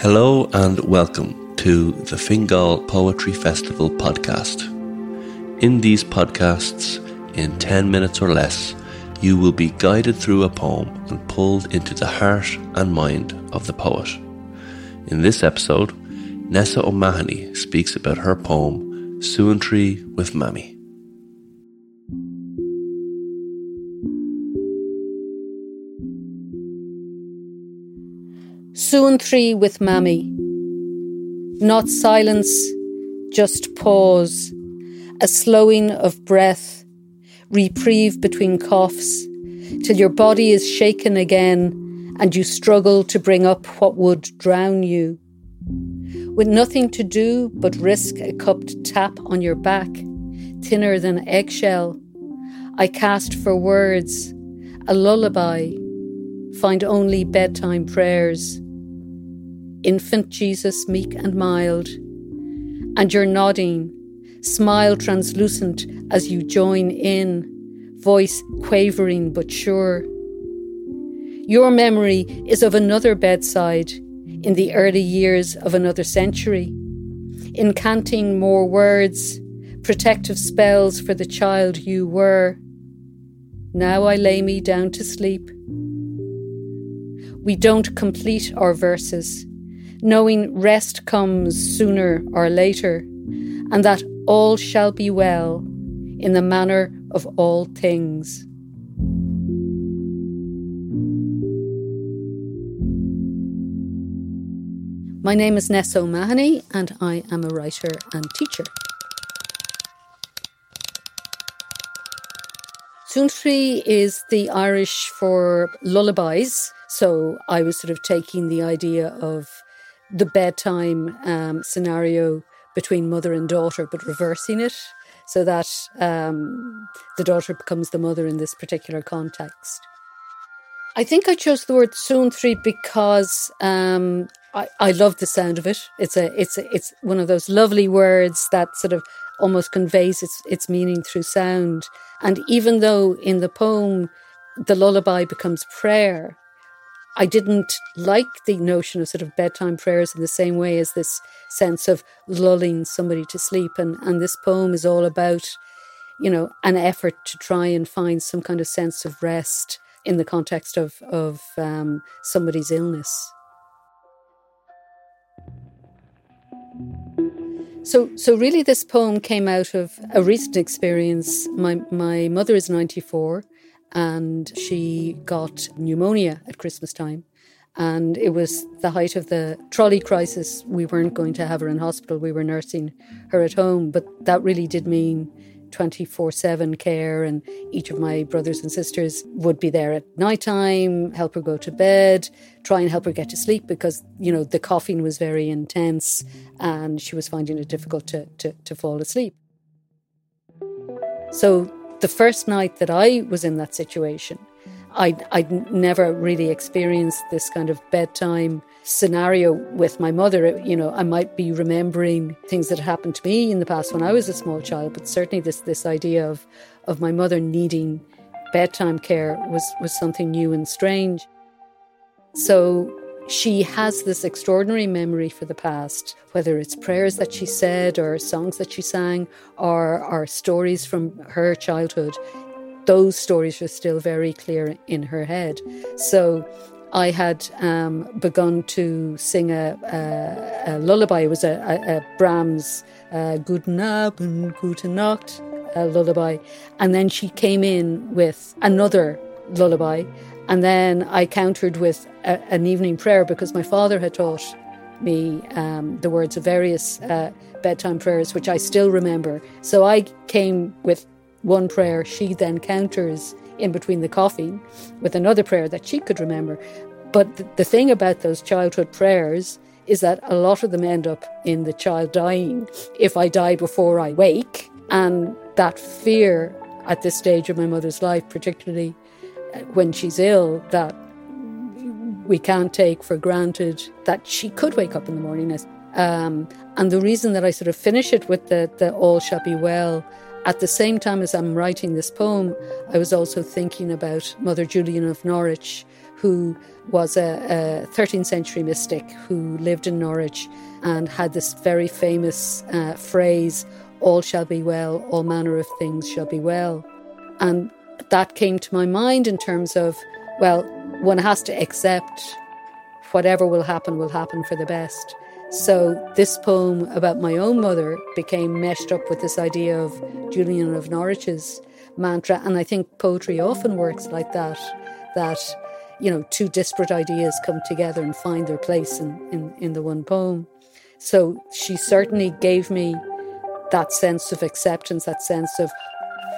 Hello and welcome to the Fingal Poetry Festival podcast. In these podcasts, in 10 minutes or less, you will be guided through a poem and pulled into the heart and mind of the poet. In this episode, Nessa O'Mahony speaks about her poem, Suantraí with Mammy. Suantraí with Mammy. Not silence, just pause, a slowing of breath, reprieve between coughs, till your body is shaken again and you struggle to bring up what would drown you. With nothing to do but risk a cupped tap on your back, thinner than eggshell, I cast for words, a lullaby, find only bedtime prayers infant Jesus, meek and mild. And you're nodding, smile translucent as you join in, voice quavering but sure. Your memory is of another bedside in the early years of another century, incanting more words, protective spells for the child you were. Now I lay me down to sleep. We don't complete our verses knowing rest comes sooner or later, and that all shall be well in the manner of all things. My name is Nessa O'Mahony, and I am a writer and teacher. Suantraí is the Irish for lullabies. So I was sort of taking the idea of the bedtime um, scenario between mother and daughter, but reversing it so that um, the daughter becomes the mother in this particular context. I think I chose the word Suantraí because um, I, I love the sound of it. It's a it's a, it's one of those lovely words that sort of almost conveys its its meaning through sound. And even though in the poem the lullaby becomes prayer, I didn't like the notion of sort of bedtime prayers in the same way as this sense of lulling somebody to sleep. And, and this poem is all about, you know, an effort to try and find some kind of sense of rest in the context of, of um, somebody's illness. So, so really, this poem came out of a recent experience. My my mother is ninety four, and she got pneumonia at Christmas time. And it was the height of the trolley crisis. We weren't going to have her in hospital, we were nursing her at home. But that really did mean 24 7 care, and each of my brothers and sisters would be there at night time, help her go to bed, try and help her get to sleep because, you know, the coughing was very intense and she was finding it difficult to, to, to fall asleep. So the first night that I was in that situation, I'd, I'd never really experienced this kind of bedtime scenario with my mother. You know, I might be remembering things that happened to me in the past when I was a small child, but certainly this this idea of of my mother needing bedtime care was was something new and strange. So she has this extraordinary memory for the past, whether it's prayers that she said or songs that she sang or, or stories from her childhood. Those stories are still very clear in her head. So I had um, begun to sing a, a, a, lullaby. It was a, a, a Brahms uh, Guten Abend, Gute Nacht uh, lullaby. And then she came in with another lullaby and then I countered with a, an evening prayer because my father had taught me um, the words of various uh, bedtime prayers, which I still remember. So I came with one prayer. She then counters in between the coffee with another prayer that she could remember. But th- the thing about those childhood prayers is that a lot of them end up in the child dying if I die before I wake. And that fear at this stage of my mother's life, particularly when she's ill that we can't take for granted that she could wake up in the morning. Um, and the reason that I sort of finish it with the, the all shall be well, at the same time as I'm writing this poem, I was also thinking about Mother Julian of Norwich, who was a, a 13th century mystic who lived in Norwich and had this very famous uh, phrase, All shall be well, all manner of things shall be well. And that came to my mind in terms of, well, one has to accept whatever will happen will happen for the best. So this poem about my own mother became meshed up with this idea of Julian of Norwich's mantra. And I think poetry often works like that, that, you know, two disparate ideas come together and find their place in, in, in the one poem. So she certainly gave me that sense of acceptance, that sense of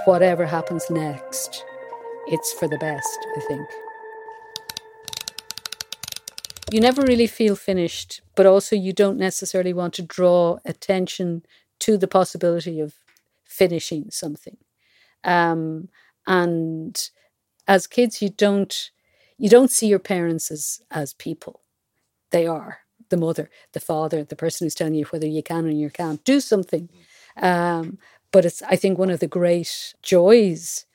whatever happens next, it's for the best, I think. You never really feel finished, but also you don't necessarily want to draw attention to the possibility of finishing something. Um, and as kids, you don't you don't see your parents as as people. They are the mother, the father, the person who's telling you whether you can or you can't do something. Um, but it's, I think, one of the great joys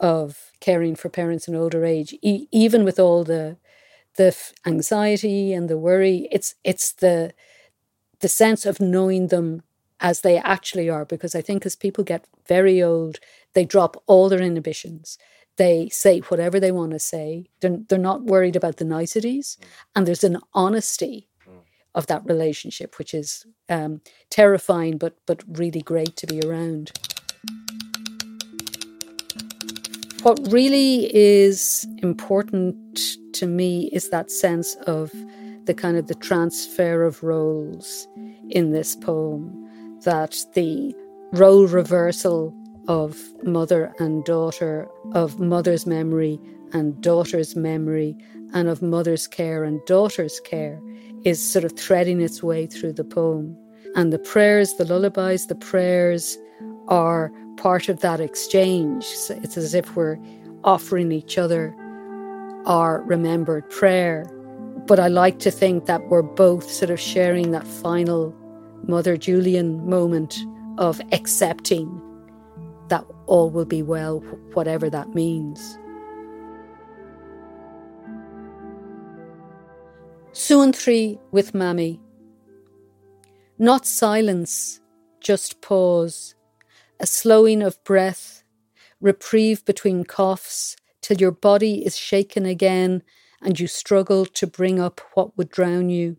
of caring for parents in older age, e- even with all the the anxiety and the worry. It's it's the the sense of knowing them as they actually are. Because I think as people get very old, they drop all their inhibitions. They say whatever they want to say. They're, they're not worried about the niceties. Mm. And there's an honesty of that relationship, which is um, terrifying, but but really great to be around. What really is important to me is that sense of the kind of the transfer of roles in this poem, that the role reversal of mother and daughter, of mother's memory and daughter's memory, and of mother's care and daughter's care is sort of threading its way through the poem. And the prayers, the lullabies, the prayers are part of that exchange. So it's as if we're offering each other our remembered prayer. But I like to think that we're both sort of sharing that final Mother Julian moment of accepting that all will be well, whatever that means. Suan with Mammy. Not silence, just pause, a slowing of breath, reprieve between coughs till your body is shaken again and you struggle to bring up what would drown you.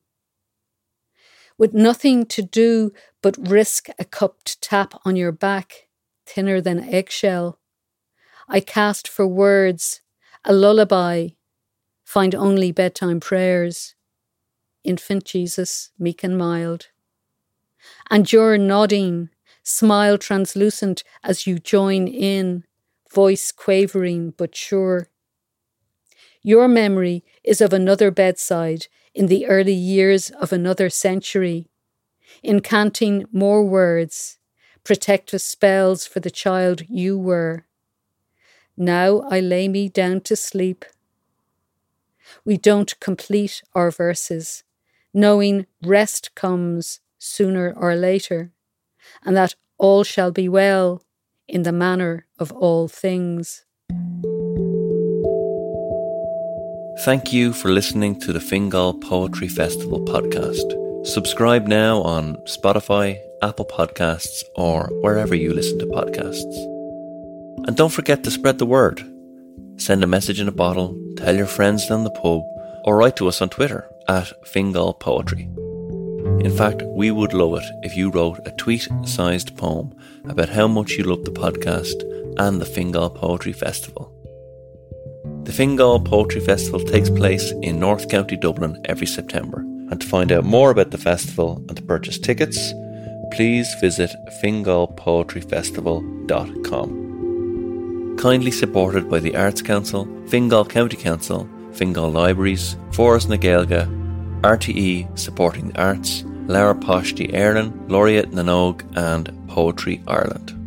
With nothing to do but risk a cupped tap on your back, thinner than eggshell, I cast for words, a lullaby, find only bedtime prayers infant Jesus, meek and mild. And you're nodding, smile translucent as you join in, voice quavering but sure. Your memory is of another bedside in the early years of another century, incanting more words, protective spells for the child you were. Now I lay me down to sleep. We don't complete our verses knowing rest comes sooner or later, and that all shall be well in the manner of all things. Thank you for listening to the Fingal Poetry Festival podcast. Subscribe now on Spotify, Apple Podcasts, or wherever you listen to podcasts. And don't forget to spread the word. Send a message in a bottle, tell your friends down the pub, or write to us on Twitter at Fingal Poetry. In fact, we would love it if you wrote a tweet sized poem about how much you love the podcast and the Fingal Poetry Festival. The Fingal Poetry Festival takes place in North County Dublin every September. And to find out more about the festival and to purchase tickets, please visit fingalpoetryfestival.com. Kindly supported by the Arts Council, Fingal County Council, Fingal Libraries, Foras na Gaeilge, RTE Supporting the Arts, Leabhair Pháistí Ireland, Laureate na nÓg and Poetry Ireland.